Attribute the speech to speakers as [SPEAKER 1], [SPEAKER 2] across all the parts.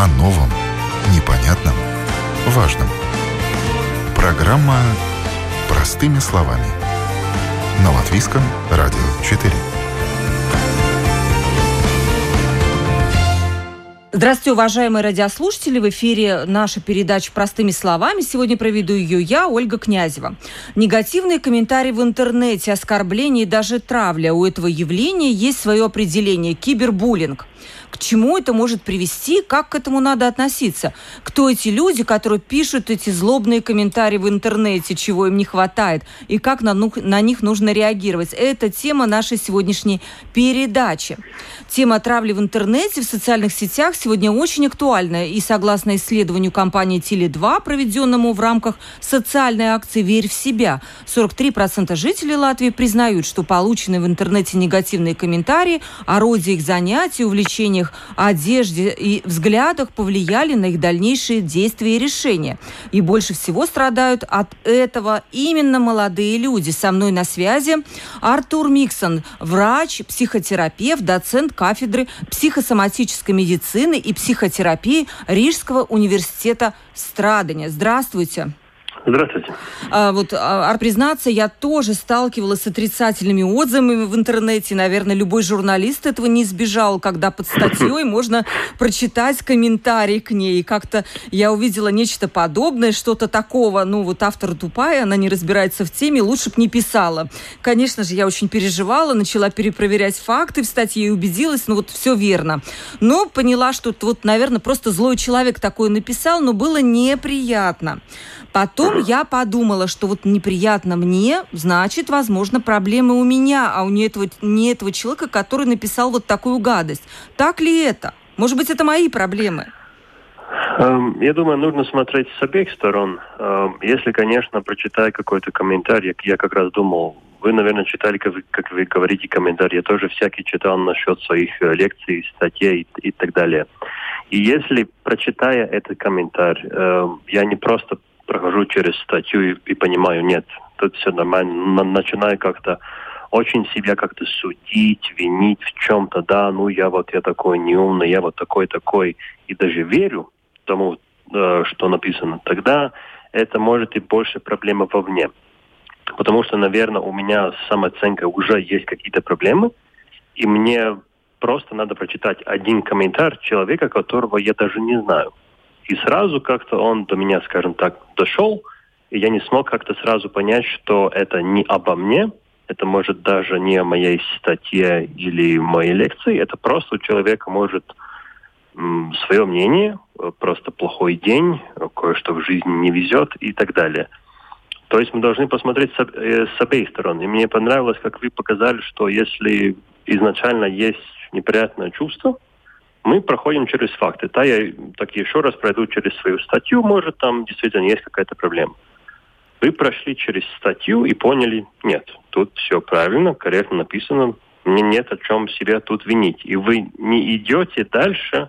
[SPEAKER 1] о новом, непонятном, важном. Программа «Простыми словами» на Латвийском радио 4.
[SPEAKER 2] Здравствуйте, уважаемые радиослушатели. В эфире наша передача «Простыми словами». Сегодня проведу ее я, Ольга Князева. Негативные комментарии в интернете, оскорбления и даже травля. У этого явления есть свое определение – кибербуллинг к чему это может привести, как к этому надо относиться. Кто эти люди, которые пишут эти злобные комментарии в интернете, чего им не хватает, и как на, на них нужно реагировать. Это тема нашей сегодняшней передачи. Тема травли в интернете, в социальных сетях сегодня очень актуальная. И согласно исследованию компании Теле2, проведенному в рамках социальной акции «Верь в себя», 43% жителей Латвии признают, что полученные в интернете негативные комментарии о роде их занятий, увлечениях, одежде и взглядах повлияли на их дальнейшие действия и решения. И больше всего страдают от этого именно молодые люди. Со мной на связи Артур Миксон, врач, психотерапевт, доцент кафедры психосоматической медицины и психотерапии Рижского университета Страдания. Здравствуйте.
[SPEAKER 3] Здравствуйте.
[SPEAKER 2] А, вот, а, признаться, я тоже сталкивалась с отрицательными отзывами в интернете. Наверное, любой журналист этого не избежал, когда под статьей можно прочитать комментарий к ней. И как-то я увидела нечто подобное, что-то такого. Ну, вот автор тупая, она не разбирается в теме, лучше бы не писала. Конечно же, я очень переживала, начала перепроверять факты в статье и убедилась, ну, вот все верно. Но поняла, что вот, наверное, просто злой человек такое написал, но было неприятно. Потом я подумала, что вот неприятно мне, значит, возможно, проблемы у меня, а у не этого, не этого человека, который написал вот такую гадость. Так ли это? Может быть, это мои проблемы?
[SPEAKER 3] Эм, я думаю, нужно смотреть с обеих сторон. Эм, если, конечно, прочитать какой-то комментарий, я как раз думал, вы, наверное, читали, как вы, как вы говорите, комментарии. Я тоже всякий читал насчет своих э, лекций, статей и, и так далее. И если, прочитая этот комментарий, эм, я не просто прохожу через статью и, и понимаю, нет, тут все нормально, начинаю как-то очень себя как-то судить, винить в чем-то, да, ну я вот я такой неумный, я вот такой такой, и даже верю тому, э, что написано, тогда это может и больше проблема вовне. Потому что, наверное, у меня с самооценкой уже есть какие-то проблемы, и мне просто надо прочитать один комментарий человека, которого я даже не знаю. И сразу как-то он до меня, скажем так, дошел, и я не смог как-то сразу понять, что это не обо мне, это может даже не о моей статье или моей лекции, это просто у человека может свое мнение, просто плохой день, кое-что в жизни не везет и так далее. То есть мы должны посмотреть с, э, с обеих сторон. И мне понравилось, как вы показали, что если изначально есть неприятное чувство, мы проходим через факты. Да, я так еще раз пройду через свою статью, может, там действительно есть какая-то проблема. Вы прошли через статью и поняли, нет, тут все правильно, корректно написано, мне нет о чем себя тут винить. И вы не идете дальше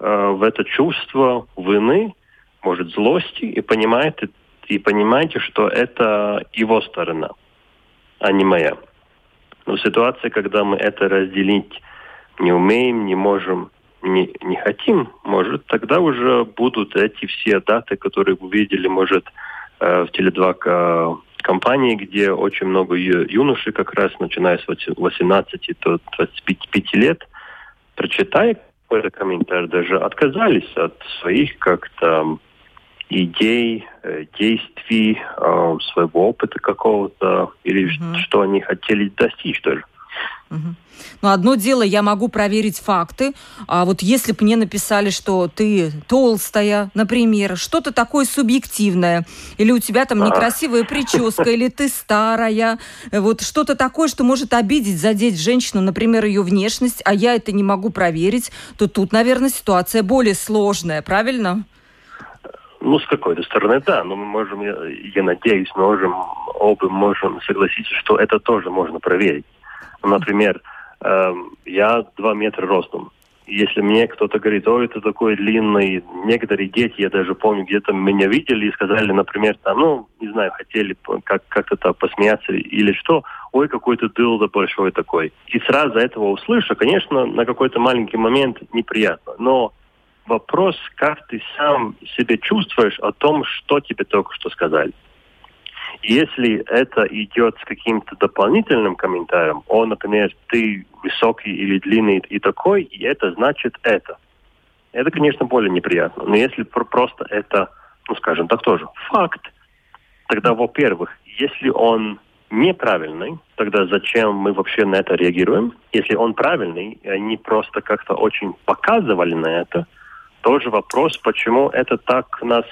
[SPEAKER 3] э, в это чувство вины, может, злости, и понимаете, и понимаете, что это его сторона, а не моя. Но в ситуации, когда мы это разделить не умеем, не можем, не, не хотим, может, тогда уже будут эти все даты, которые вы видели, может, э, в Теле2 компании, где очень много юношей, как раз начиная с 18 до 25 лет, прочитая какой-то комментарий, даже отказались от своих как-то идей, э, действий, э, своего опыта какого-то, или угу. что они хотели достичь тоже.
[SPEAKER 2] Угу. Но одно дело, я могу проверить факты. А вот если бы мне написали, что ты толстая, например, что-то такое субъективное, или у тебя там некрасивая прическа, или ты старая, вот что-то такое, что может обидеть, задеть женщину, например, ее внешность, а я это не могу проверить, то тут, наверное, ситуация более сложная, правильно?
[SPEAKER 3] Ну, с какой-то стороны, да, но мы можем, я, я надеюсь, мы можем, оба можем согласиться, что это тоже можно проверить. Например, э, я два метра ростом. Если мне кто-то говорит, ой, это такой длинный, некоторые дети, я даже помню, где-то меня видели и сказали, например, там, ну, не знаю, хотели как- как-то там посмеяться или что, ой, какой-то дылда большой такой. И сразу этого услышу, конечно, на какой-то маленький момент неприятно. Но вопрос, как ты сам себя чувствуешь о том, что тебе только что сказали. Если это идет с каким-то дополнительным комментарием, о, например, ты высокий или длинный и такой, и это значит это. Это, конечно, более неприятно. Но если просто это, ну, скажем так, тоже факт, тогда, во-первых, если он неправильный, тогда зачем мы вообще на это реагируем? Если он правильный, и они просто как-то очень показывали на это, тоже вопрос, почему это так нас,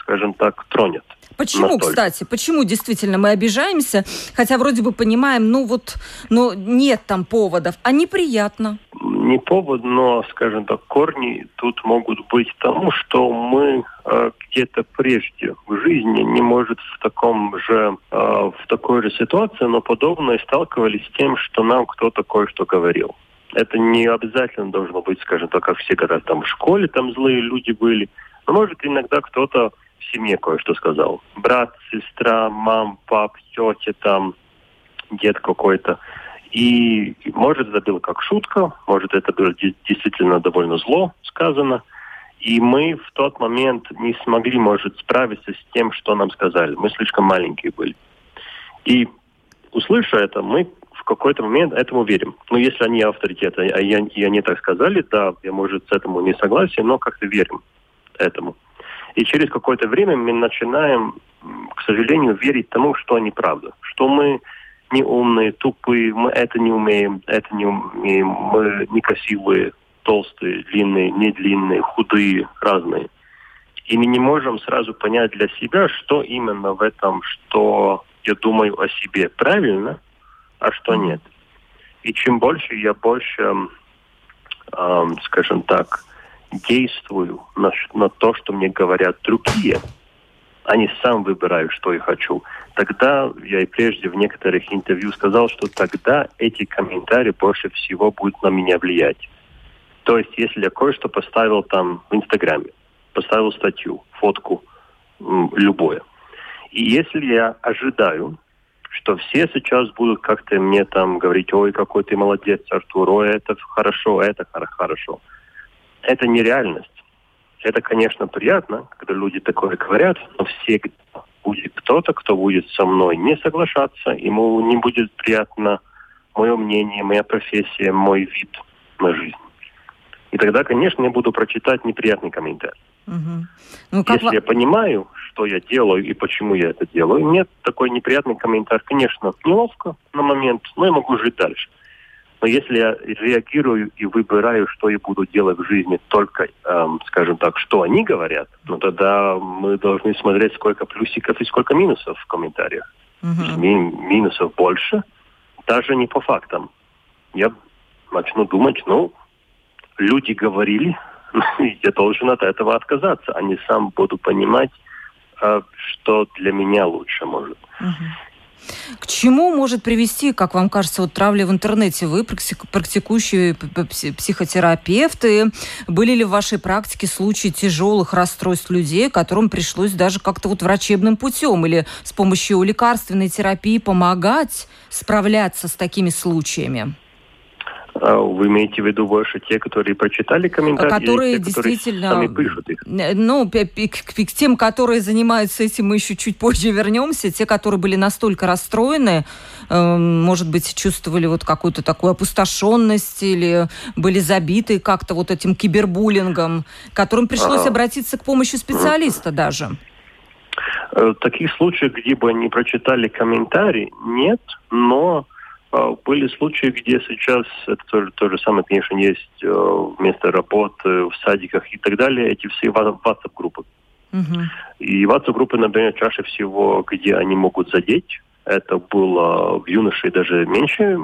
[SPEAKER 3] скажем так, тронет.
[SPEAKER 2] Почему, настолько. кстати, почему действительно мы обижаемся, хотя вроде бы понимаем, ну вот, но нет там поводов, а неприятно?
[SPEAKER 3] Не повод, но, скажем так, корни тут могут быть тому, что мы э, где-то прежде в жизни, не может в таком же, э, в такой же ситуации, но подобное сталкивались с тем, что нам кто-то кое-что говорил. Это не обязательно должно быть, скажем так, как все говорят, там в школе там злые люди были. Но может иногда кто-то в семье кое-что сказал. Брат, сестра, мам, пап, тетя там, дед какой-то. И может это было как шутка, может это было действительно довольно зло сказано. И мы в тот момент не смогли, может, справиться с тем, что нам сказали. Мы слишком маленькие были. И услыша это, мы в какой-то момент этому верим. Но если они авторитеты, а я, и они так сказали, да, я, может, с этому не согласен, но как-то верим этому. И через какое-то время мы начинаем, к сожалению, верить тому, что они правда. Что мы не умные, тупые, мы это не умеем, это не умеем, мы некрасивые, толстые, длинные, не длинные, худые, разные. И мы не можем сразу понять для себя, что именно в этом, что я думаю о себе правильно, а что нет. И чем больше я больше, эм, скажем так, действую на, на то, что мне говорят другие, а не сам выбираю, что я хочу, тогда я и прежде в некоторых интервью сказал, что тогда эти комментарии больше всего будут на меня влиять. То есть, если я кое-что поставил там в Инстаграме, поставил статью, фотку, любое, и если я ожидаю, что все сейчас будут как-то мне там говорить, ой, какой ты молодец, Артур, ой, это хорошо, это хорошо – это не реальность. Это, конечно, приятно, когда люди такое говорят, но всегда будет кто-то, кто будет со мной не соглашаться, ему не будет приятно мое мнение, моя профессия, мой вид на жизнь. И тогда, конечно, я буду прочитать неприятный комментарий. Угу. Ну, как Если я понимаю, что я делаю и почему я это делаю, нет такой неприятный комментарий, конечно, неловко на момент, но я могу жить дальше. Но если я реагирую и выбираю, что я буду делать в жизни только, эм, скажем так, что они говорят, ну тогда мы должны смотреть, сколько плюсиков и сколько минусов в комментариях. Uh-huh. Ми- минусов больше, даже не по фактам. Я начну думать, ну, люди говорили, я должен от этого отказаться, а не сам буду понимать, э, что для меня лучше может. Uh-huh.
[SPEAKER 2] К чему может привести, как вам кажется, вот травля в интернете? Вы практикующие психотерапевты. Были ли в вашей практике случаи тяжелых расстройств людей, которым пришлось даже как-то вот врачебным путем или с помощью лекарственной терапии помогать справляться с такими случаями?
[SPEAKER 3] А вы имеете в виду больше те, которые прочитали комментарии?
[SPEAKER 2] Которые те, действительно... Которые сами пишут их? Ну, к, к, тем, которые занимаются этим, мы еще чуть позже вернемся. Те, которые были настолько расстроены, э, может быть, чувствовали вот какую-то такую опустошенность или были забиты как-то вот этим кибербуллингом, которым пришлось а... обратиться к помощи специалиста даже.
[SPEAKER 3] Э, таких случаев, где бы они прочитали комментарий, нет, но были случаи, где сейчас это тоже то же самое, конечно, есть вместо э, работы в садиках и так далее, эти все WhatsApp-группы. Uh-huh. И WhatsApp-группы, например, чаще всего, где они могут задеть, это было в юноше даже меньше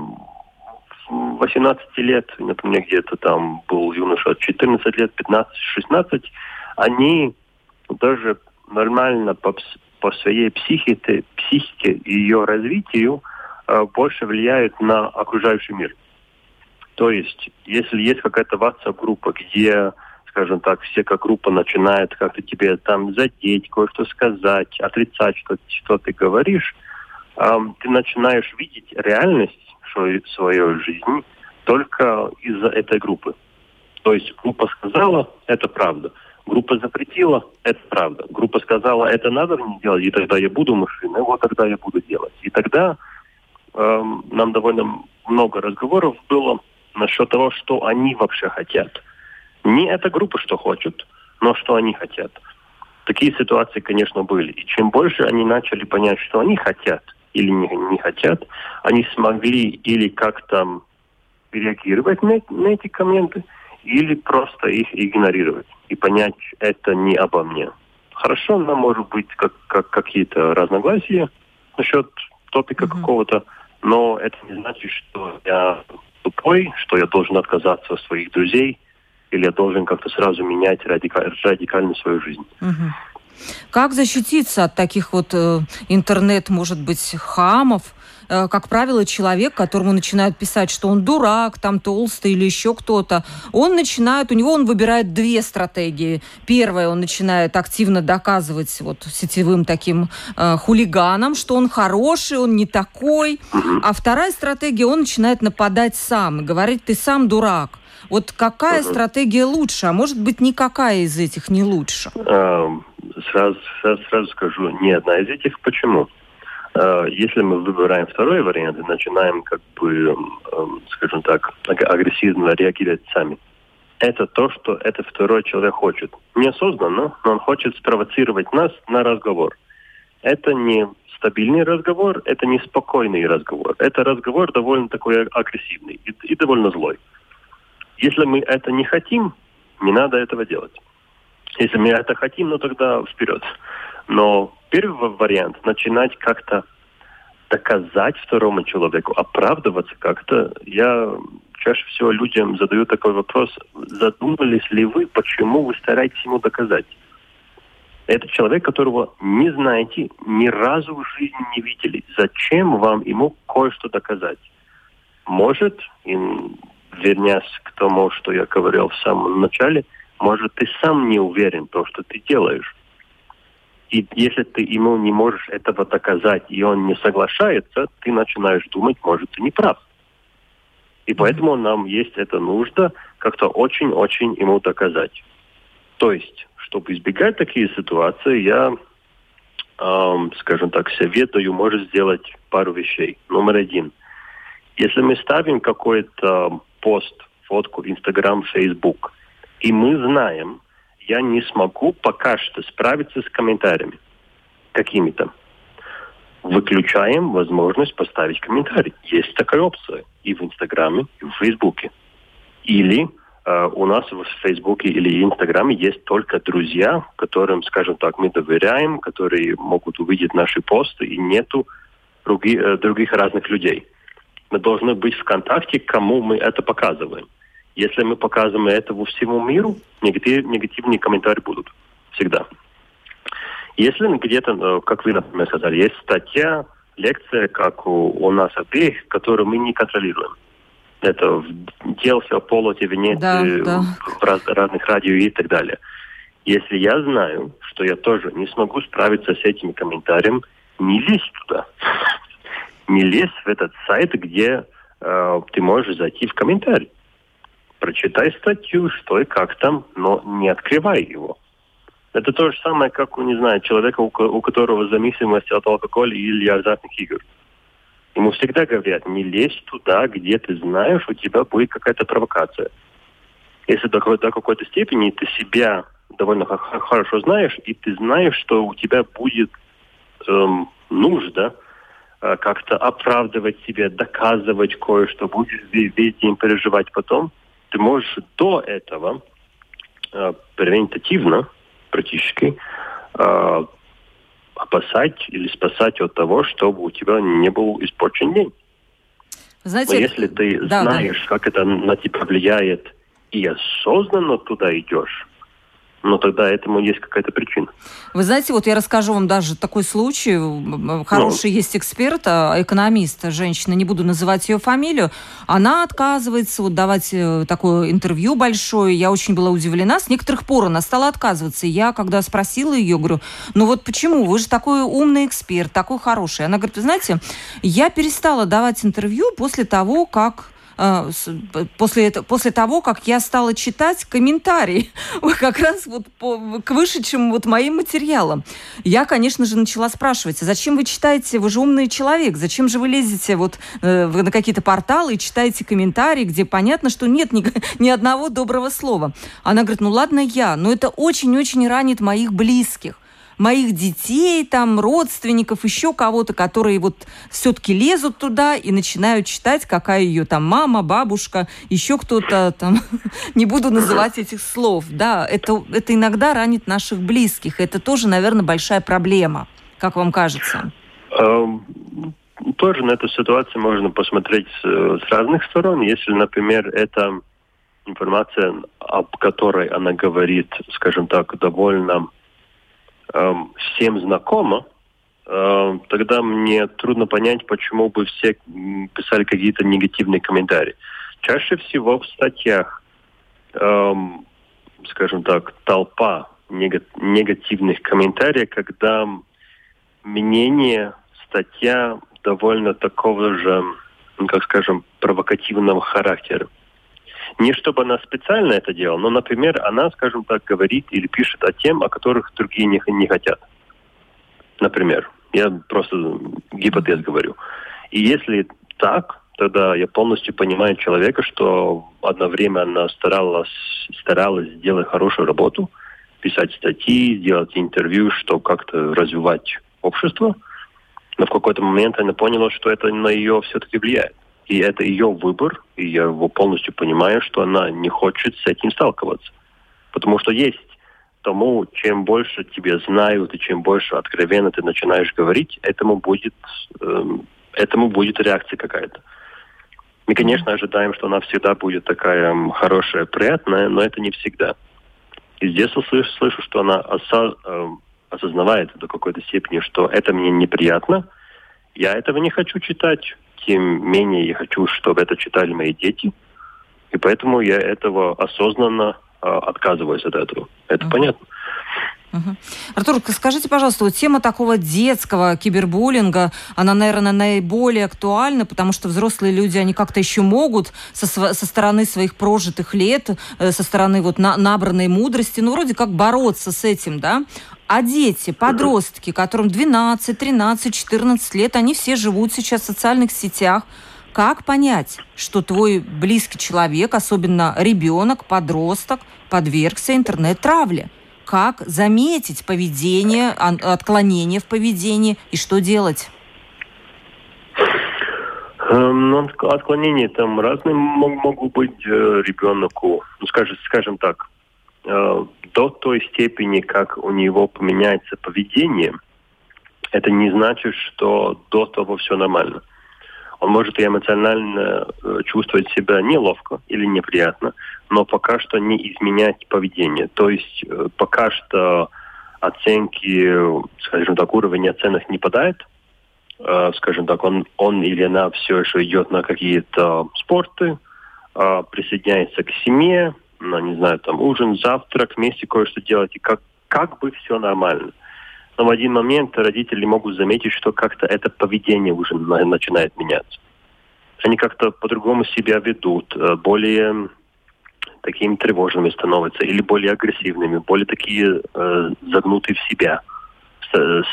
[SPEAKER 3] 18 лет, например, где-то там был юноша от 14 лет, 15-16, они даже нормально по, по своей психике, психике и ее развитию больше влияют на окружающий мир. То есть, если есть какая-то WhatsApp-группа, где, скажем так, все как группа начинает как-то тебе там задеть, кое-что сказать, отрицать, что, что ты говоришь, эм, ты начинаешь видеть реальность свою, свою жизнь только из-за этой группы. То есть группа сказала, это правда. Группа запретила, это правда. Группа сказала, это надо мне делать, и тогда я буду машиной, вот тогда я буду делать. И тогда эм, нам довольно много разговоров было насчет того, что они вообще хотят. Не эта группа что хочет, но что они хотят. Такие ситуации, конечно, были. И чем больше они начали понять, что они хотят или не, не хотят, они смогли или как-то реагировать на, на эти комменты, или просто их игнорировать и понять, это не обо мне. Хорошо, нам может быть как, как какие-то разногласия насчет топика mm-hmm. какого-то, но это не значит, что я тупой, что я должен отказаться от своих друзей, или я должен как-то сразу менять радикаль, радикально свою жизнь.
[SPEAKER 2] Угу. Как защититься от таких вот э, интернет, может быть, хамов? Э, как правило, человек, которому начинают писать, что он дурак, там толстый или еще кто-то, он начинает, у него он выбирает две стратегии. Первая, он начинает активно доказывать вот сетевым таким э, хулиганам, что он хороший, он не такой. А вторая стратегия, он начинает нападать сам и говорить, ты сам дурак. Вот какая uh-huh. стратегия лучше, а может быть никакая из этих не лучше?
[SPEAKER 3] Uh, сразу, сразу, сразу скажу, ни одна из этих. Почему? Uh, если мы выбираем второй вариант и начинаем, как бы, um, скажем так, агрессивно реагировать сами, это то, что этот второй человек хочет. Неосознанно, но он хочет спровоцировать нас на разговор. Это не стабильный разговор, это не спокойный разговор. Это разговор довольно такой агрессивный и, и довольно злой. Если мы это не хотим, не надо этого делать. Если мы это хотим, ну тогда вперед. Но первый вариант – начинать как-то доказать второму человеку, оправдываться как-то. Я чаще всего людям задаю такой вопрос, задумались ли вы, почему вы стараетесь ему доказать? Это человек, которого не знаете, ни разу в жизни не видели. Зачем вам ему кое-что доказать? Может, вернясь к тому, что я говорил в самом начале, может, ты сам не уверен в том, что ты делаешь. И если ты ему не можешь этого доказать, и он не соглашается, ты начинаешь думать, может, ты не прав. И поэтому нам есть эта нужда как-то очень-очень ему доказать. То есть, чтобы избегать такие ситуации, я, эм, скажем так, советую, может сделать пару вещей. Номер один. Если мы ставим какой-то пост, фотку, Инстаграм, Фейсбук. И мы знаем, я не смогу пока что справиться с комментариями какими-то. Выключаем возможность поставить комментарий. Есть такая опция и в Инстаграме, и в Фейсбуке. Или э, у нас в Фейсбуке или Инстаграме есть только друзья, которым, скажем так, мы доверяем, которые могут увидеть наши посты, и нету други, э, других разных людей мы должны быть в контакте, кому мы это показываем. Если мы показываем это всему миру, негатив, негативные комментарии будут. Всегда. Если где-то, э, как вы, например, сказали, есть статья, лекция, как у, у нас обеих, которую мы не контролируем. Это в полоте Венеции, да, да. в раз, разных радио и так далее. Если я знаю, что я тоже не смогу справиться с этими комментариями, не лезь туда не лезь в этот сайт, где э, ты можешь зайти в комментарий. Прочитай статью, что и как там, но не открывай его. Это то же самое, как у, не знаю, человека, у, которого зависимость от алкоголя или азартных игр. Ему всегда говорят, не лезь туда, где ты знаешь, у тебя будет какая-то провокация. Если до, до какой-то степени ты себя довольно хорошо знаешь, и ты знаешь, что у тебя будет эм, нужда как-то оправдывать себе, доказывать кое-что, будешь весь день переживать потом, ты можешь до этого э, превентативно, практически, э, опасать или спасать от того, чтобы у тебя не был испорчен день. Знаете, Но если ты да, знаешь, да. как это на тебя влияет, и осознанно туда идешь, но тогда этому есть какая-то причина.
[SPEAKER 2] Вы знаете, вот я расскажу вам даже такой случай. Хороший ну. есть эксперт, а, экономист, женщина, не буду называть ее фамилию. Она отказывается вот давать э, такое интервью большое. Я очень была удивлена. С некоторых пор она стала отказываться. Я, когда спросила ее, говорю, ну вот почему? Вы же такой умный эксперт, такой хороший. Она говорит, вы знаете, я перестала давать интервью после того, как после, это, после того, как я стала читать комментарии как раз вот по, к вышедшим вот моим материалам. Я, конечно же, начала спрашивать, «А зачем вы читаете, вы же умный человек, зачем же вы лезете вот э, на какие-то порталы и читаете комментарии, где понятно, что нет ни, ни одного доброго слова. Она говорит, ну ладно я, но это очень-очень ранит моих близких моих детей, там, родственников, еще кого-то, которые вот все-таки лезут туда и начинают читать, какая ее там мама, бабушка, еще кто-то там, не буду называть этих слов, да, это, это иногда ранит наших близких, это тоже, наверное, большая проблема, как вам кажется?
[SPEAKER 3] Эм, тоже на эту ситуацию можно посмотреть с, разных сторон. Если, например, это информация, об которой она говорит, скажем так, довольно Эм, всем знакомо, эм, тогда мне трудно понять, почему бы все писали какие-то негативные комментарии. Чаще всего в статьях, эм, скажем так, толпа негативных комментариев, когда мнение, статья довольно такого же, как скажем, провокативного характера. Не чтобы она специально это делала, но, например, она, скажем так, говорит или пишет о тем, о которых другие не, не хотят. Например, я просто гипотез говорю. И если так, тогда я полностью понимаю человека, что одно время она старалась, старалась сделать хорошую работу, писать статьи, делать интервью, чтобы как-то развивать общество. Но в какой-то момент она поняла, что это на ее все-таки влияет. И это ее выбор, и я его полностью понимаю, что она не хочет с этим сталкиваться. Потому что есть тому, чем больше тебе знают и чем больше откровенно ты начинаешь говорить, этому будет, эм, этому будет реакция какая-то. Мы, конечно, ожидаем, что она всегда будет такая хорошая, приятная, но это не всегда. И здесь я слышу, слышу что она осо, э, осознавает до какой-то степени, что это мне неприятно, я этого не хочу читать, тем менее я хочу, чтобы это читали мои дети. И поэтому я этого осознанно э, отказываюсь от этого. Это uh-huh. понятно.
[SPEAKER 2] Угу. Артур, скажите, пожалуйста, вот тема такого детского кибербуллинга, она, наверное, наиболее актуальна, потому что взрослые люди, они как-то еще могут со, со стороны своих прожитых лет, э, со стороны вот на, набранной мудрости, ну, вроде как бороться с этим, да? А дети, подростки, которым 12, 13, 14 лет, они все живут сейчас в социальных сетях. Как понять, что твой близкий человек, особенно ребенок, подросток, подвергся интернет-травле? Как заметить поведение, отклонение в поведении и что делать?
[SPEAKER 3] Эм, ну, отклонения там разные могут быть э, ребенку. Ну, скажем, скажем так, э, до той степени, как у него поменяется поведение, это не значит, что до того все нормально. Он может эмоционально э, чувствовать себя неловко или неприятно, но пока что не изменять поведение. То есть э, пока что оценки, скажем так, уровень оценок не падает, э, скажем так, он, он или она все еще идет на какие-то спорты, присоединяется к семье, на, не знаю, там ужин, завтрак, вместе кое-что делать, и как, как бы все нормально. Но в один момент родители могут заметить, что как-то это поведение уже начинает меняться. Они как-то по-другому себя ведут, э, более такими тревожными становятся, или более агрессивными, более такие э, загнутые в себя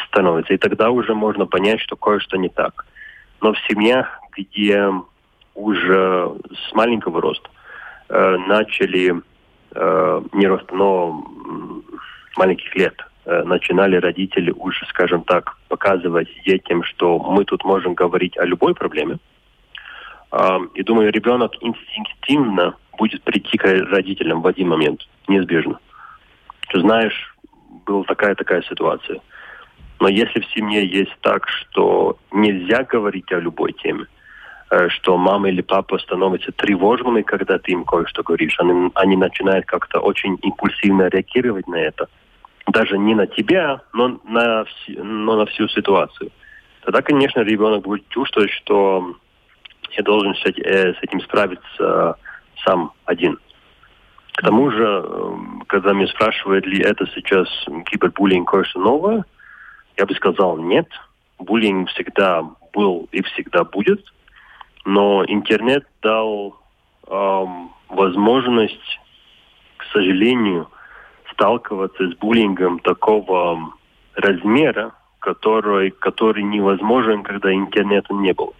[SPEAKER 3] становятся. И тогда уже можно понять, что кое-что не так. Но в семьях, где уже с маленького роста э, начали э, не рост, но маленьких лет э, начинали родители уже, скажем так, показывать детям, что мы тут можем говорить о любой проблеме. Э, и думаю, ребенок инстинктивно будет прийти к родителям в один момент, неизбежно. Ты знаешь, была такая-такая ситуация. Но если в семье есть так, что нельзя говорить о любой теме, что мама или папа становятся тревожными, когда ты им кое-что говоришь. Они, они начинают как-то очень импульсивно реагировать на это. Даже не на тебя, но на, но на всю ситуацию. Тогда, конечно, ребенок будет чувствовать, что я должен с э, этим справиться сам один. К тому же, э, когда меня спрашивают, ли это сейчас кибербуллинг кое-что новое, я бы сказал нет. Буллинг всегда был и всегда будет – Но интернет дал эм, возможность, к сожалению, сталкиваться с буллингом такого размера, который, который невозможен, когда интернета не было.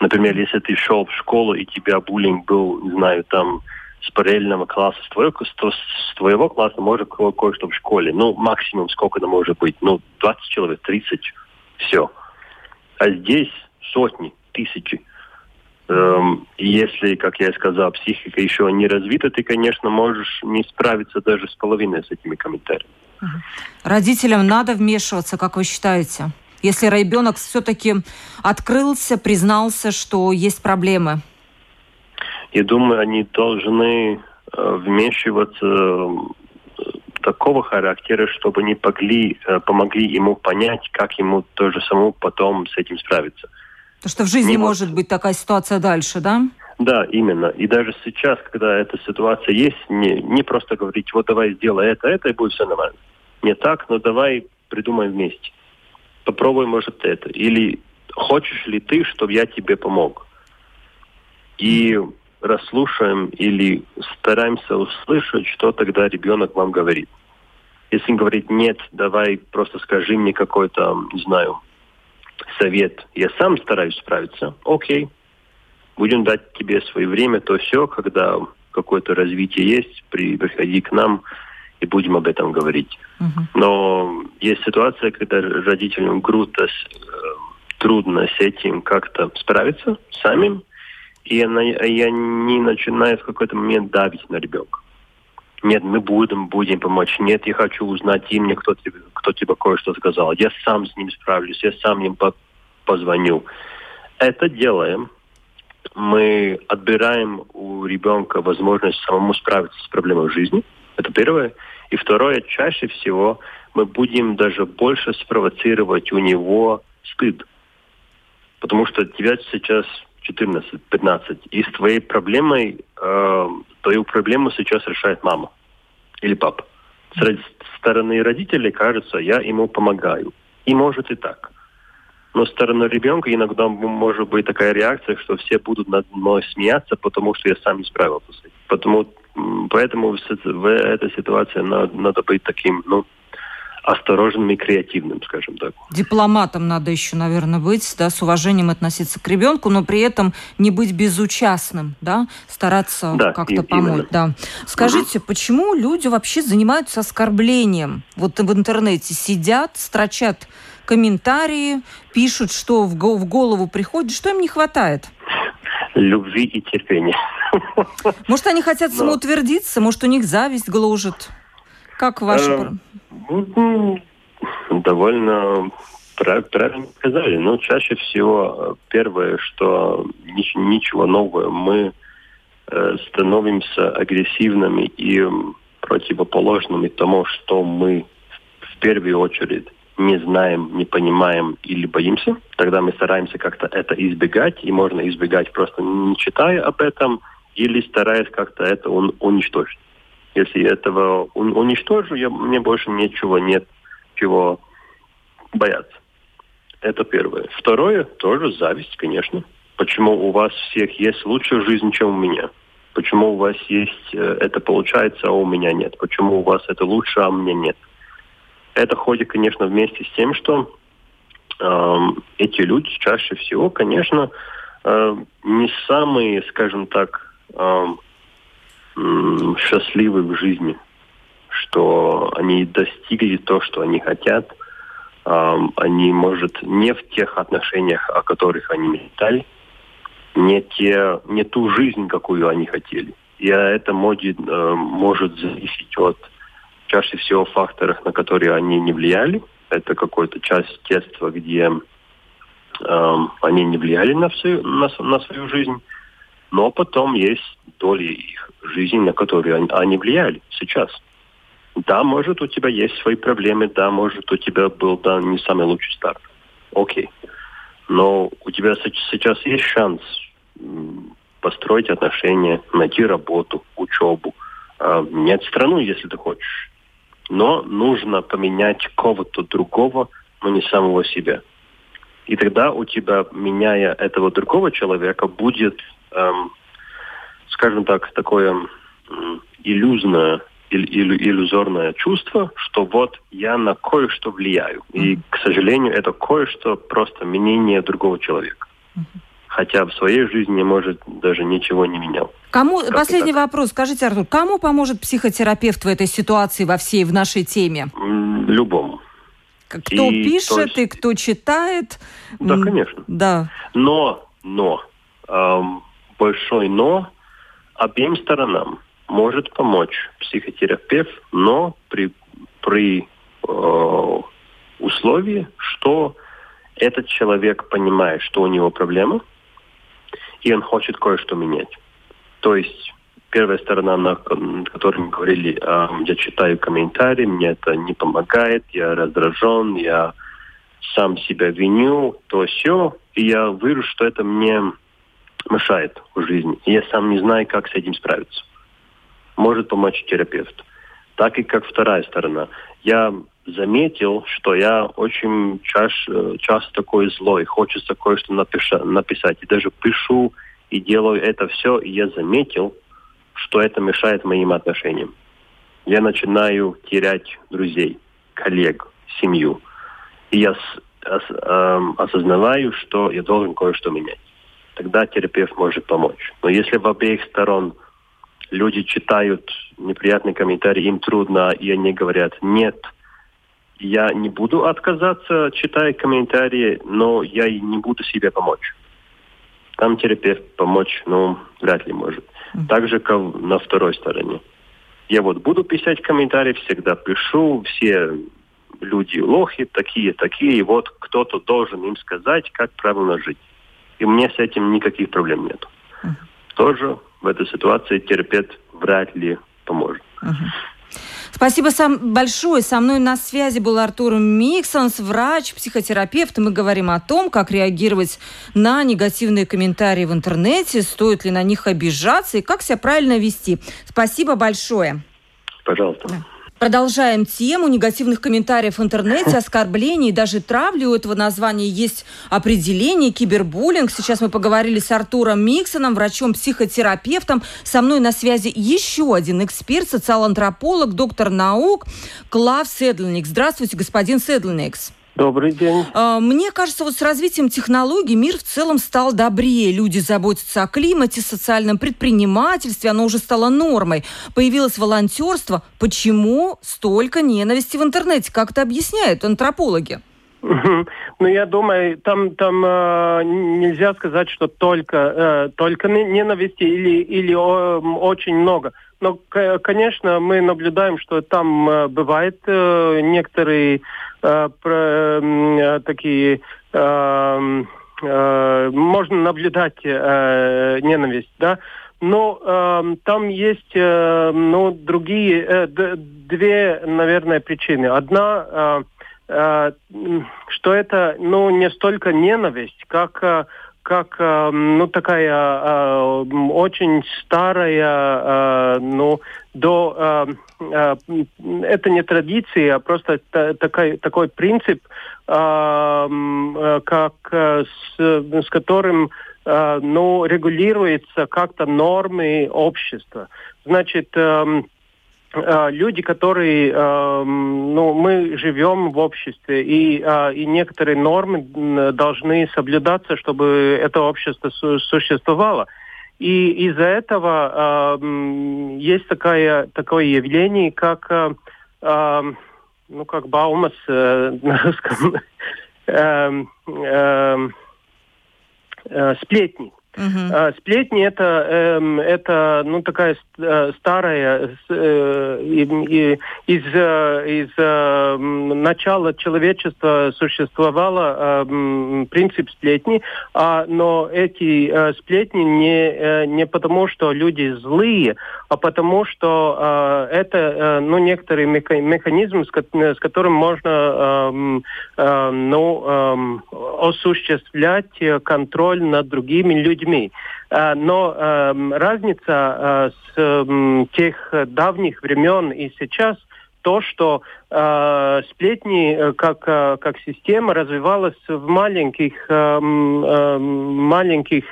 [SPEAKER 3] Например, если ты шел в школу, и тебя буллинг был, не знаю, там, с параллельного класса, с твоего, с твоего класса, может, кое-что в школе. Ну, максимум сколько это может быть? Ну, 20 человек, 30, все. А здесь сотни, тысячи. Эм, если, как я сказал, психика еще не развита, ты, конечно, можешь не справиться даже с половиной с этими комментариями.
[SPEAKER 2] Родителям надо вмешиваться, как вы считаете? Если ребенок все-таки открылся, признался, что есть проблемы?
[SPEAKER 3] Я думаю, они должны э, вмешиваться э, такого характера, чтобы они могли, э, помогли ему понять, как ему тоже самому потом с этим справиться.
[SPEAKER 2] То, что в жизни не может вот... быть такая ситуация дальше, да?
[SPEAKER 3] Да, именно. И даже сейчас, когда эта ситуация есть, не, не просто говорить, вот давай сделай это, это, и будет все нормально. Не так, но давай придумаем вместе. Попробуй, может, это. Или хочешь ли ты, чтобы я тебе помог? И расслушаем или стараемся услышать, что тогда ребенок вам говорит. Если он говорит, нет, давай просто скажи мне какой-то, не знаю, совет, я сам стараюсь справиться, окей, будем дать тебе свое время, то все, когда какое-то развитие есть, при, приходи к нам и будем об этом говорить. Uh-huh. Но есть ситуация, когда родителям круто, э, трудно с этим как-то справиться самим, и, она, и они начинают в какой-то момент давить на ребенка. Нет, мы будем, будем помочь. Нет, я хочу узнать имя, кто тебе, кто тебе кое-что сказал. Я сам с ним справлюсь, я сам им по позвоню. Это делаем. Мы отбираем у ребенка возможность самому справиться с проблемой жизни. Это первое. И второе, чаще всего мы будем даже больше спровоцировать у него стыд. Потому что тебя сейчас 14-15. И с твоей проблемой, э, твою проблему сейчас решает мама или папа. С стороны родителей кажется, я ему помогаю. И может и так. Но с стороны ребенка иногда может быть такая реакция, что все будут над мной смеяться, потому что я сам не справился с этим. Потому, поэтому в этой ситуации надо, надо быть таким, ну, осторожным и креативным, скажем так.
[SPEAKER 2] Дипломатом надо еще, наверное, быть, да, с уважением относиться к ребенку, но при этом не быть безучастным, да, стараться да, как-то помочь. Да. Скажите, угу. почему люди вообще занимаются оскорблением? Вот в интернете сидят, строчат комментарии, пишут, что в голову приходит, что им не хватает?
[SPEAKER 3] Любви и терпения.
[SPEAKER 2] Может, они хотят самоутвердиться, может, у них зависть гложет. Как ваше...
[SPEAKER 3] Ну, довольно правильно сказали. Но чаще всего э, первое, что ничего нового, мы э, становимся агрессивными и противоположными тому, что мы в первую очередь не знаем, не понимаем или боимся. Тогда мы стараемся как-то это избегать, и можно избегать просто не читая об этом или стараясь как-то это уничтожить. Если этого уничтожу, я, мне больше ничего нет, чего бояться. Это первое. Второе, тоже зависть, конечно. Почему у вас всех есть лучшая жизнь, чем у меня? Почему у вас есть э, это получается, а у меня нет? Почему у вас это лучше, а у меня нет? Это ходит, конечно, вместе с тем, что э, эти люди чаще всего, конечно, э, не самые, скажем так, э, счастливы в жизни, что они достигли то, что они хотят. Они, может, не в тех отношениях, о которых они мечтали, не, те, не ту жизнь, какую они хотели. И это может, э, может зависеть от чаще всего факторов, на которые они не влияли. Это какая-то часть детства, где э, они не влияли на, всю, на, на свою жизнь. Но потом есть доли их жизни, на которые они, они влияли сейчас. Да, может, у тебя есть свои проблемы, да, может, у тебя был да, не самый лучший старт. Окей. Но у тебя сейчас есть шанс построить отношения, найти работу, учебу, а, менять страну, если ты хочешь. Но нужно поменять кого-то другого, но не самого себя. И тогда у тебя, меняя этого другого человека, будет, эм, скажем так, такое эм, иллюзное иллюзорное чувство, что вот я на кое-что влияю. И, к сожалению, это кое-что просто мнение другого человека. Хотя в своей жизни, может, даже ничего не менял.
[SPEAKER 2] Кому, как последний вопрос, скажите, Артур, кому поможет психотерапевт в этой ситуации, во всей, в нашей теме?
[SPEAKER 3] Любому.
[SPEAKER 2] Кто и пишет есть... и кто читает.
[SPEAKER 3] Да, конечно.
[SPEAKER 2] Да.
[SPEAKER 3] Но, но, эм, большой но обеим сторонам может помочь психотерапевт, но при, при э, условии, что этот человек понимает, что у него проблема, и он хочет кое-что менять. То есть первая сторона, на которой мы говорили, э, я читаю комментарии, мне это не помогает, я раздражен, я сам себя виню, то все, и я вижу, что это мне мешает в жизни. И я сам не знаю, как с этим справиться может помочь терапевт. Так и как вторая сторона. Я заметил, что я очень чаш, часто такой злой, хочется кое-что напиша, написать. И даже пишу и делаю это все, и я заметил, что это мешает моим отношениям. Я начинаю терять друзей, коллег, семью. И я с, ос, э, осознаваю, что я должен кое-что менять. Тогда терапевт может помочь. Но если в обеих сторон люди читают неприятные комментарии, им трудно, и они говорят «нет». Я не буду отказаться, читая комментарии, но я и не буду себе помочь. Там терапевт помочь, ну, вряд ли может. Так же, как на второй стороне. Я вот буду писать комментарии, всегда пишу, все люди лохи, такие, такие, и вот кто-то должен им сказать, как правильно жить. И мне с этим никаких проблем нет. Uh-huh. Тоже в этой ситуации терапевт вряд ли поможет.
[SPEAKER 2] Спасибо сам большое. Со мной на связи был Артур Миксонс, врач, психотерапевт. Мы говорим о том, как реагировать на негативные комментарии в интернете, стоит ли на них обижаться и как себя правильно вести. Спасибо большое.
[SPEAKER 3] Пожалуйста. Да.
[SPEAKER 2] Продолжаем тему негативных комментариев в интернете, оскорблений, даже травли. У этого названия есть определение кибербуллинг. Сейчас мы поговорили с Артуром Миксоном, врачом-психотерапевтом. Со мной на связи еще один эксперт, социал-антрополог, доктор наук Клав Седлникс. Здравствуйте, господин Седлникс.
[SPEAKER 4] Добрый день. А,
[SPEAKER 2] мне кажется, вот с развитием технологий мир в целом стал добрее. Люди заботятся о климате, социальном предпринимательстве, оно уже стало нормой. Появилось волонтерство. Почему столько ненависти в интернете? Как это объясняют антропологи?
[SPEAKER 4] Ну, я думаю, там, там э, нельзя сказать, что только, э, только ненависти или, или э, очень много. Но, конечно, мы наблюдаем, что там э, бывает э, некоторые про, э, такие э, можно наблюдать ненависть, да, но э, там есть э, ну, другие, э, две, наверное, причины. Одна, э, э, что это ну, не столько ненависть, как, э, как э, ну, такая э, очень старая, э, ну, до это не традиция, а просто такой такой принцип, как с, с которым ну регулируется как-то нормы общества. Значит. Э, люди, которые, э, ну, мы живем в обществе, и, э, и некоторые нормы должны соблюдаться, чтобы это общество существовало. И из-за этого э, есть такая, такое явление, как, э, э, ну, как Баумас на русском, э, э, э, сплетни. Uh-huh. Сплетни это э, это ну такая э, старая э, из э, из начала человечества существовала э, принцип сплетни, а но эти сплетни не не потому что люди злые, а потому что это э, ну некоторый механизм, с, которым можно э, э, ну осуществлять контроль над другими людьми людьми. Э, но эм, разница э, с тех давних времен и сейчас то, что э, сплетни как, как система развивалась в маленьких, э, э, маленьких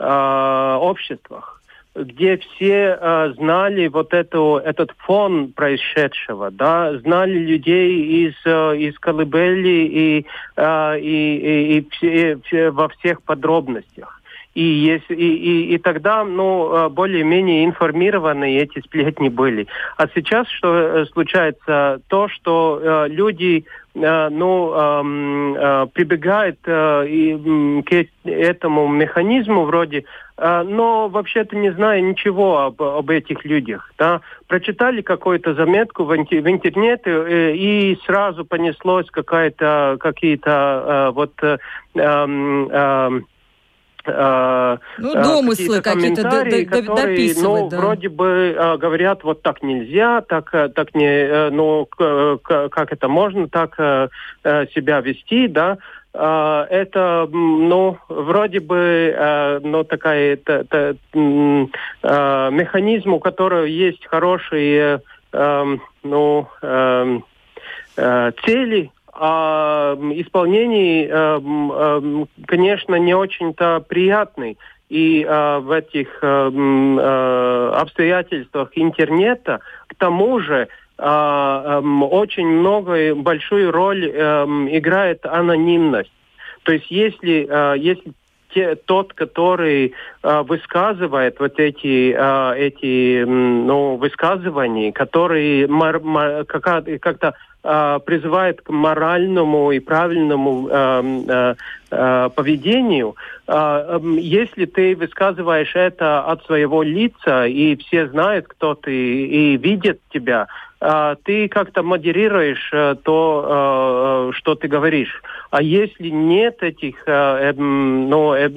[SPEAKER 4] обществах где все э, знали вот эту, этот фон происшедшего, да, знали людей из, э, из колыбели и, э, и, и, и, и во всех подробностях. И, если, и, и, и тогда ну, э, более-менее информированные эти сплетни были. А сейчас что э, случается? То, что э, люди э, ну, эм, э, прибегают э, и, к этому механизму вроде, э, но вообще-то не зная ничего об, об этих людях. Да? Прочитали какую-то заметку в, в интернете и сразу понеслось какая-то, какие-то вот... Э, э,
[SPEAKER 2] э, ну, э, домыслы какие-то,
[SPEAKER 4] какие которые, дописывать, ну, да. вроде бы э, говорят, вот так нельзя, так, э, так не, э, ну, как это можно так э, себя вести, да, это, ну, вроде бы, ну, такая, та, та, механизм, у которого есть хорошие, ну, цели, а исполнении, конечно, не очень-то приятный. И э, в этих э, обстоятельствах интернета, к тому же, очень много, большую роль играет анонимность. То есть если, если те, тот, который э, высказывает вот эти, э, эти ну, высказывания, которые мар, мар, как-то призывает к моральному и правильному э, э, э, поведению. Э, э, если ты высказываешь это от своего лица, и все знают, кто ты, и видят тебя, э, ты как-то модерируешь э, то, э, что ты говоришь. А если нет этих, э, э, ну, э,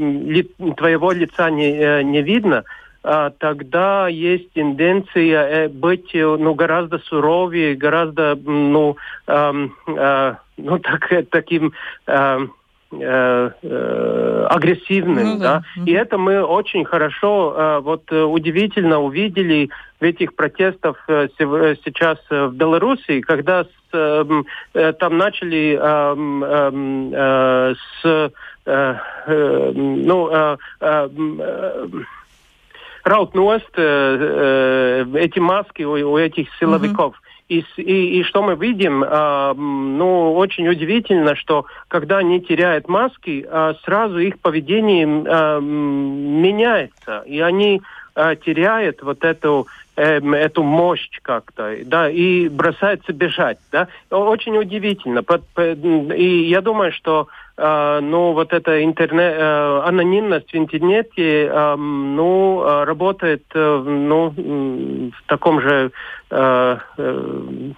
[SPEAKER 4] твоего лица не, э, не видно, тогда есть тенденция э, быть э, ну, гораздо суровее, гораздо ну, э, э, ну, так, э, таким э, агрессивным, ну, да. да. И это мы очень хорошо, вот удивительно увидели в этих протестах сейчас в Беларуси, когда с, там начали с ну раут ност э, э, эти маски у, у этих силовиков. Mm-hmm. И, и, и что мы видим, э, ну, очень удивительно, что когда они теряют маски, э, сразу их поведение э, меняется. И они э, теряют вот эту, э, эту мощь как-то, да, и бросаются бежать, да. Очень удивительно. И я думаю, что ну, вот эта интернет, э, анонимность в интернете, ну, работает, э, ну, в таком же
[SPEAKER 2] Э,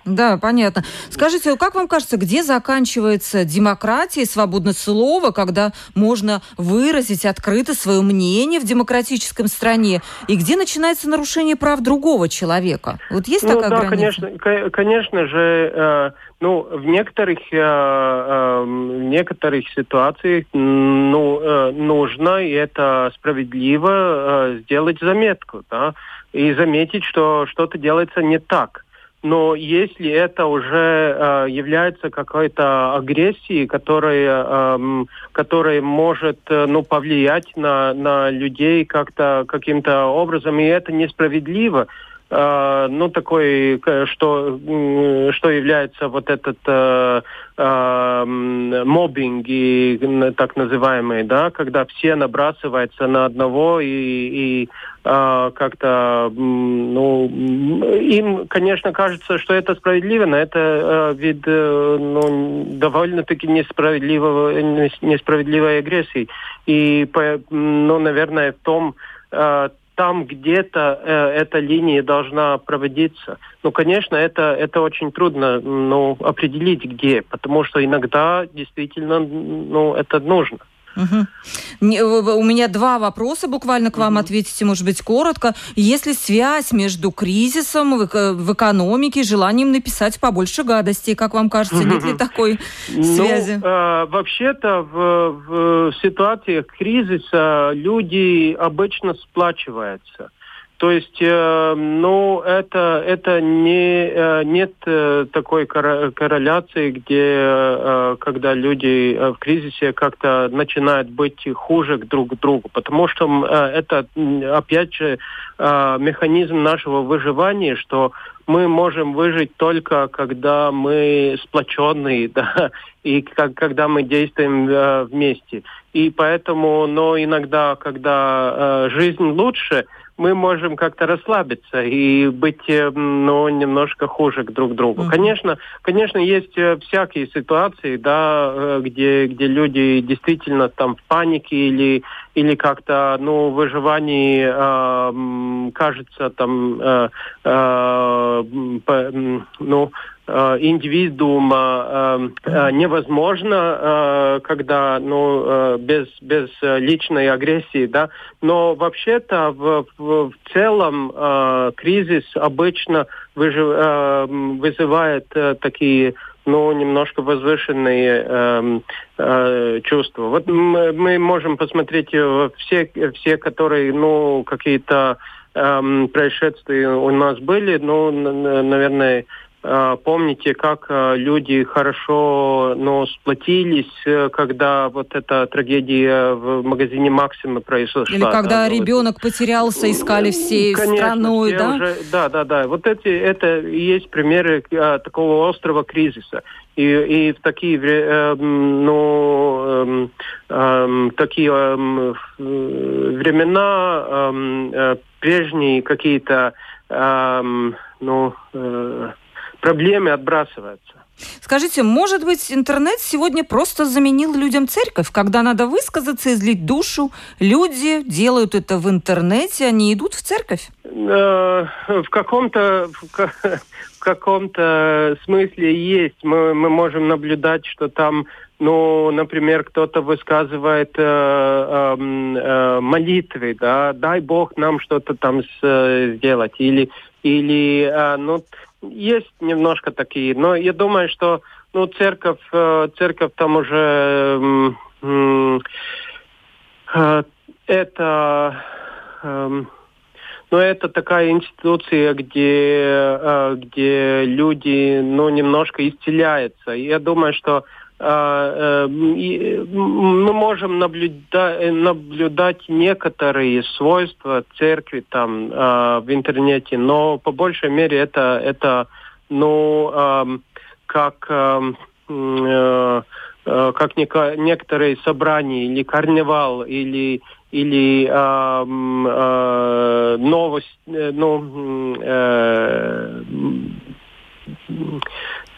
[SPEAKER 2] да, понятно. Скажите, как вам кажется, где заканчивается демократия и свободное слово, когда можно выразить открыто свое мнение в демократическом стране, и где начинается нарушение прав другого человека? Вот есть ну, такая
[SPEAKER 4] да,
[SPEAKER 2] граница?
[SPEAKER 4] конечно, конечно же, ну, в некоторых, э, в некоторых ситуациях ну, нужно, и это справедливо, сделать заметку, да, и заметить, что что-то делается не так. Но если это уже э, является какой-то агрессией, которая, э, которая может э, ну, повлиять на, на людей как-то каким-то образом, и это несправедливо, э, ну, такой, что, что является вот этот э, э, мобинг и так называемый, да, когда все набрасываются на одного и, и э, как-то, ну, им, конечно, кажется, что это справедливо, но это э, вид, э, ну, довольно-таки несправедливого, несправедливой агрессии. И, ну, наверное, в том, э, там где-то э, эта линия должна проводиться. Ну, конечно, это, это очень трудно ну, определить где, потому что иногда действительно ну, это нужно.
[SPEAKER 2] Угу. У меня два вопроса буквально к вам угу. ответите, может быть, коротко. Есть ли связь между кризисом в, в экономике и желанием написать побольше гадостей? Как вам кажется, нет ли такой ну, связи?
[SPEAKER 4] Ну, э, вообще-то в, в ситуациях кризиса люди обычно сплачиваются. То есть, э, ну, это, это не, э, нет э, такой корреляции, где, э, когда люди э, в кризисе как-то начинают быть хуже друг к другу. Потому что э, это, опять же, э, механизм нашего выживания, что мы можем выжить только, когда мы сплоченные, да, и как, когда мы действуем э, вместе. И поэтому, но иногда, когда э, жизнь лучше, мы можем как-то расслабиться и быть, э, ну, немножко хуже друг к другу. Mm-hmm. Конечно, конечно, есть э, всякие ситуации, да, э, где, где люди действительно там в панике или, или как-то, ну, выживании э, кажется там, э, э, ну, Э, индивидуума э, э, невозможно, когда, ну, без, без личной агрессии, да, но вообще-то в, в, в целом кризис обычно выжив, вызывает такие ну, немножко возвышенные э, э, чувства. Вот мы, мы можем посмотреть все, все, которые, ну, какие-то э, происшествия у нас были, ну, наверное, помните, как э, люди хорошо ну, сплотились, э, когда вот эта трагедия в магазине Максима произошла.
[SPEAKER 2] Или когда да, ну, ребенок вот. потерялся, искали всей
[SPEAKER 4] Конечно,
[SPEAKER 2] страной,
[SPEAKER 4] все да? Уже, да, да, да. Вот эти, это и есть примеры а, такого острого кризиса. И, и в такие, э, ну, э, э, такие э, времена э, прежние какие-то, э, ну, э, проблемы отбрасываются.
[SPEAKER 2] Скажите, может быть, интернет сегодня просто заменил людям церковь? Когда надо высказаться, излить душу, люди делают это в интернете, они идут в церковь?
[SPEAKER 4] Э, в каком-то в каком-то смысле есть. Мы, мы можем наблюдать, что там, ну, например, кто-то высказывает э, э, э, молитвы, да, дай Бог нам что-то там с, сделать, или или, э, ну, есть немножко такие, но я думаю, что ну, церковь, э, церковь там уже э, это эм, но это такая институция, где, э, где люди ну, немножко исцеляются. И я думаю, что мы можем наблюдать, наблюдать некоторые свойства церкви там а, в интернете, но по большей мере это, это ну, как, э, э, как некоторые собрания или карнавал или или э, э, новость, ну, э, Э, э,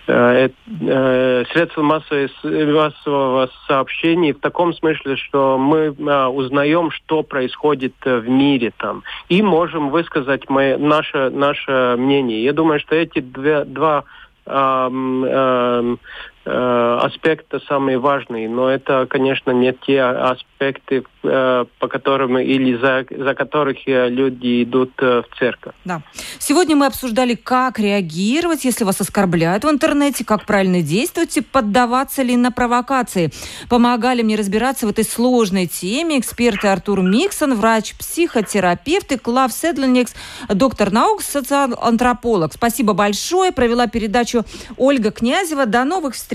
[SPEAKER 4] средства массовой, массового сообщения в таком смысле, что мы э, узнаем, что происходит в мире там, и можем высказать мы, наше, наше мнение. Я думаю, что эти две, два Э, аспекты самые важные, но это, конечно, не те аспекты, э, по которым или за, за которых э, люди идут в церковь.
[SPEAKER 2] Да. Сегодня мы обсуждали, как реагировать, если вас оскорбляют в интернете, как правильно действовать и поддаваться ли на провокации. Помогали мне разбираться в этой сложной теме эксперты Артур Миксон, врач-психотерапевт и Клав Седленникс, доктор наук, социал-антрополог. Спасибо большое. Провела передачу Ольга Князева. До новых встреч